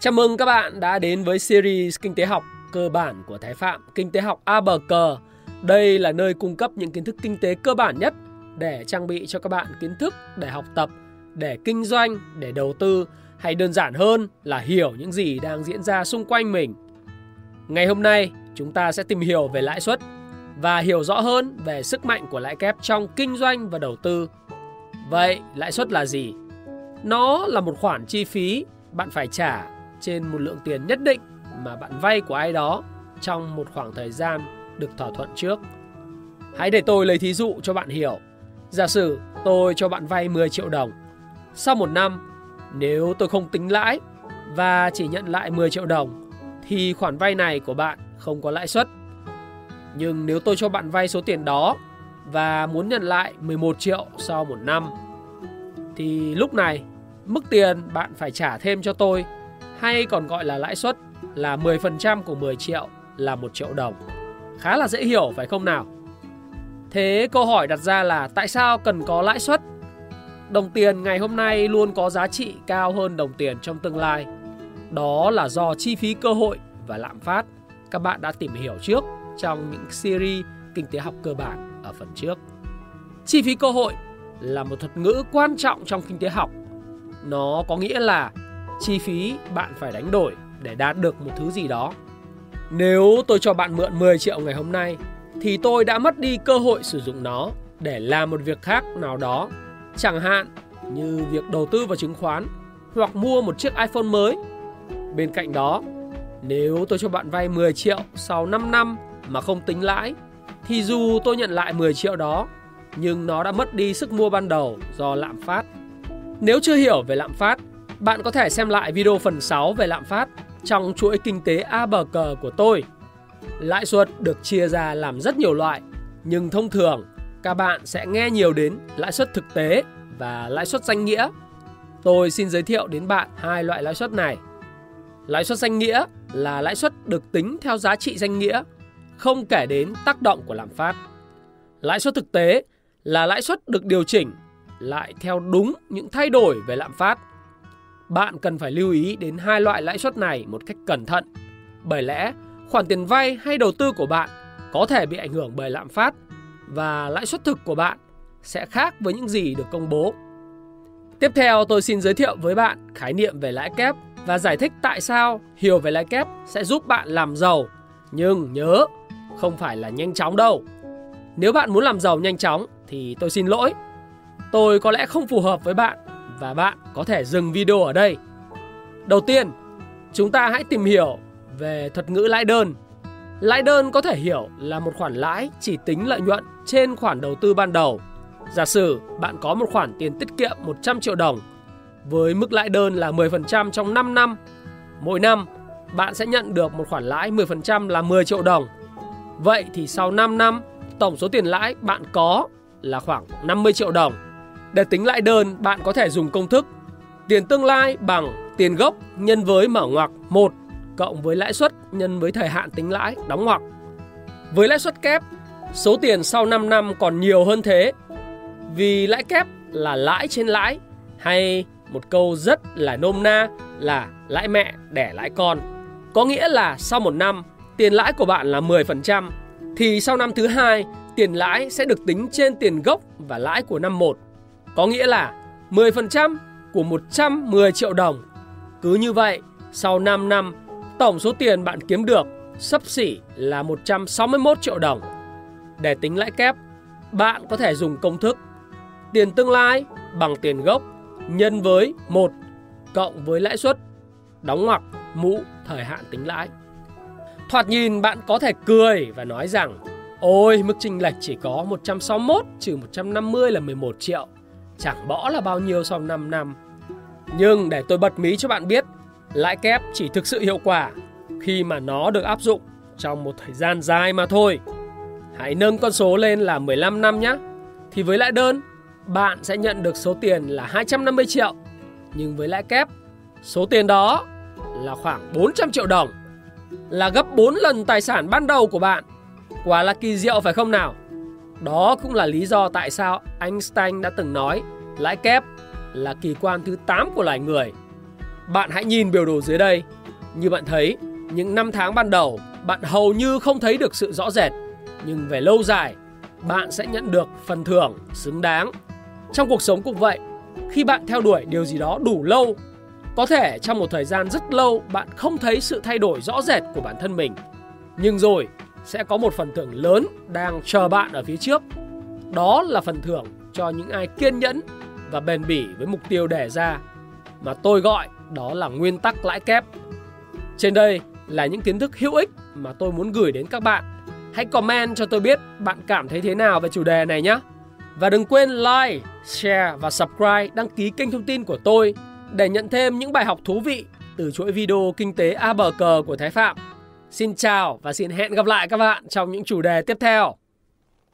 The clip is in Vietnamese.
Chào mừng các bạn đã đến với series Kinh tế học cơ bản của Thái Phạm, Kinh tế học A bờ cờ. Đây là nơi cung cấp những kiến thức kinh tế cơ bản nhất để trang bị cho các bạn kiến thức để học tập, để kinh doanh, để đầu tư hay đơn giản hơn là hiểu những gì đang diễn ra xung quanh mình. Ngày hôm nay, chúng ta sẽ tìm hiểu về lãi suất và hiểu rõ hơn về sức mạnh của lãi kép trong kinh doanh và đầu tư. Vậy, lãi suất là gì? Nó là một khoản chi phí bạn phải trả trên một lượng tiền nhất định mà bạn vay của ai đó trong một khoảng thời gian được thỏa thuận trước. Hãy để tôi lấy thí dụ cho bạn hiểu. Giả sử tôi cho bạn vay 10 triệu đồng. Sau một năm, nếu tôi không tính lãi và chỉ nhận lại 10 triệu đồng thì khoản vay này của bạn không có lãi suất. Nhưng nếu tôi cho bạn vay số tiền đó và muốn nhận lại 11 triệu sau một năm thì lúc này mức tiền bạn phải trả thêm cho tôi hay còn gọi là lãi suất là 10% của 10 triệu là 1 triệu đồng. Khá là dễ hiểu, phải không nào? Thế câu hỏi đặt ra là tại sao cần có lãi suất? Đồng tiền ngày hôm nay luôn có giá trị cao hơn đồng tiền trong tương lai. Đó là do chi phí cơ hội và lạm phát các bạn đã tìm hiểu trước trong những series kinh tế học cơ bản ở phần trước. Chi phí cơ hội là một thuật ngữ quan trọng trong kinh tế học. Nó có nghĩa là chi phí bạn phải đánh đổi để đạt được một thứ gì đó. Nếu tôi cho bạn mượn 10 triệu ngày hôm nay thì tôi đã mất đi cơ hội sử dụng nó để làm một việc khác nào đó, chẳng hạn như việc đầu tư vào chứng khoán hoặc mua một chiếc iPhone mới. Bên cạnh đó, nếu tôi cho bạn vay 10 triệu sau 5 năm mà không tính lãi thì dù tôi nhận lại 10 triệu đó nhưng nó đã mất đi sức mua ban đầu do lạm phát. Nếu chưa hiểu về lạm phát bạn có thể xem lại video phần 6 về lạm phát trong chuỗi kinh tế A bờ cờ của tôi. Lãi suất được chia ra làm rất nhiều loại, nhưng thông thường các bạn sẽ nghe nhiều đến lãi suất thực tế và lãi suất danh nghĩa. Tôi xin giới thiệu đến bạn hai loại lãi suất này. Lãi suất danh nghĩa là lãi suất được tính theo giá trị danh nghĩa, không kể đến tác động của lạm phát. Lãi suất thực tế là lãi suất được điều chỉnh lại theo đúng những thay đổi về lạm phát bạn cần phải lưu ý đến hai loại lãi suất này một cách cẩn thận. Bởi lẽ, khoản tiền vay hay đầu tư của bạn có thể bị ảnh hưởng bởi lạm phát và lãi suất thực của bạn sẽ khác với những gì được công bố. Tiếp theo tôi xin giới thiệu với bạn khái niệm về lãi kép và giải thích tại sao hiểu về lãi kép sẽ giúp bạn làm giàu. Nhưng nhớ, không phải là nhanh chóng đâu. Nếu bạn muốn làm giàu nhanh chóng thì tôi xin lỗi. Tôi có lẽ không phù hợp với bạn và bạn có thể dừng video ở đây. Đầu tiên, chúng ta hãy tìm hiểu về thuật ngữ lãi đơn. Lãi đơn có thể hiểu là một khoản lãi chỉ tính lợi nhuận trên khoản đầu tư ban đầu. Giả sử bạn có một khoản tiền tiết kiệm 100 triệu đồng với mức lãi đơn là 10% trong 5 năm. Mỗi năm, bạn sẽ nhận được một khoản lãi 10% là 10 triệu đồng. Vậy thì sau 5 năm, tổng số tiền lãi bạn có là khoảng 50 triệu đồng. Để tính lãi đơn, bạn có thể dùng công thức tiền tương lai bằng tiền gốc nhân với mở ngoặc 1 cộng với lãi suất nhân với thời hạn tính lãi đóng ngoặc. Với lãi suất kép, số tiền sau 5 năm còn nhiều hơn thế. Vì lãi kép là lãi trên lãi hay một câu rất là nôm na là lãi mẹ đẻ lãi con. Có nghĩa là sau một năm, tiền lãi của bạn là 10%, thì sau năm thứ hai, tiền lãi sẽ được tính trên tiền gốc và lãi của năm 1. Có nghĩa là 10% của 110 triệu đồng. Cứ như vậy, sau 5 năm, tổng số tiền bạn kiếm được sấp xỉ là 161 triệu đồng. Để tính lãi kép, bạn có thể dùng công thức tiền tương lai bằng tiền gốc nhân với 1 cộng với lãi suất đóng ngoặc mũ thời hạn tính lãi. Thoạt nhìn bạn có thể cười và nói rằng Ôi mức chênh lệch chỉ có 161 trừ 150 là 11 triệu chẳng bỏ là bao nhiêu sau 5 năm. Nhưng để tôi bật mí cho bạn biết, lãi kép chỉ thực sự hiệu quả khi mà nó được áp dụng trong một thời gian dài mà thôi. Hãy nâng con số lên là 15 năm nhé. Thì với lãi đơn, bạn sẽ nhận được số tiền là 250 triệu. Nhưng với lãi kép, số tiền đó là khoảng 400 triệu đồng. Là gấp 4 lần tài sản ban đầu của bạn. Quả là kỳ diệu phải không nào? Đó cũng là lý do tại sao Einstein đã từng nói lãi kép là kỳ quan thứ 8 của loài người. Bạn hãy nhìn biểu đồ dưới đây. Như bạn thấy, những năm tháng ban đầu bạn hầu như không thấy được sự rõ rệt, nhưng về lâu dài, bạn sẽ nhận được phần thưởng xứng đáng. Trong cuộc sống cũng vậy, khi bạn theo đuổi điều gì đó đủ lâu, có thể trong một thời gian rất lâu bạn không thấy sự thay đổi rõ rệt của bản thân mình, nhưng rồi sẽ có một phần thưởng lớn đang chờ bạn ở phía trước. Đó là phần thưởng cho những ai kiên nhẫn và bền bỉ với mục tiêu đề ra mà tôi gọi đó là nguyên tắc lãi kép. Trên đây là những kiến thức hữu ích mà tôi muốn gửi đến các bạn. Hãy comment cho tôi biết bạn cảm thấy thế nào về chủ đề này nhé. Và đừng quên like, share và subscribe đăng ký kênh thông tin của tôi để nhận thêm những bài học thú vị từ chuỗi video kinh tế A bờ cờ của Thái Phạm. Xin chào và xin hẹn gặp lại các bạn trong những chủ đề tiếp theo.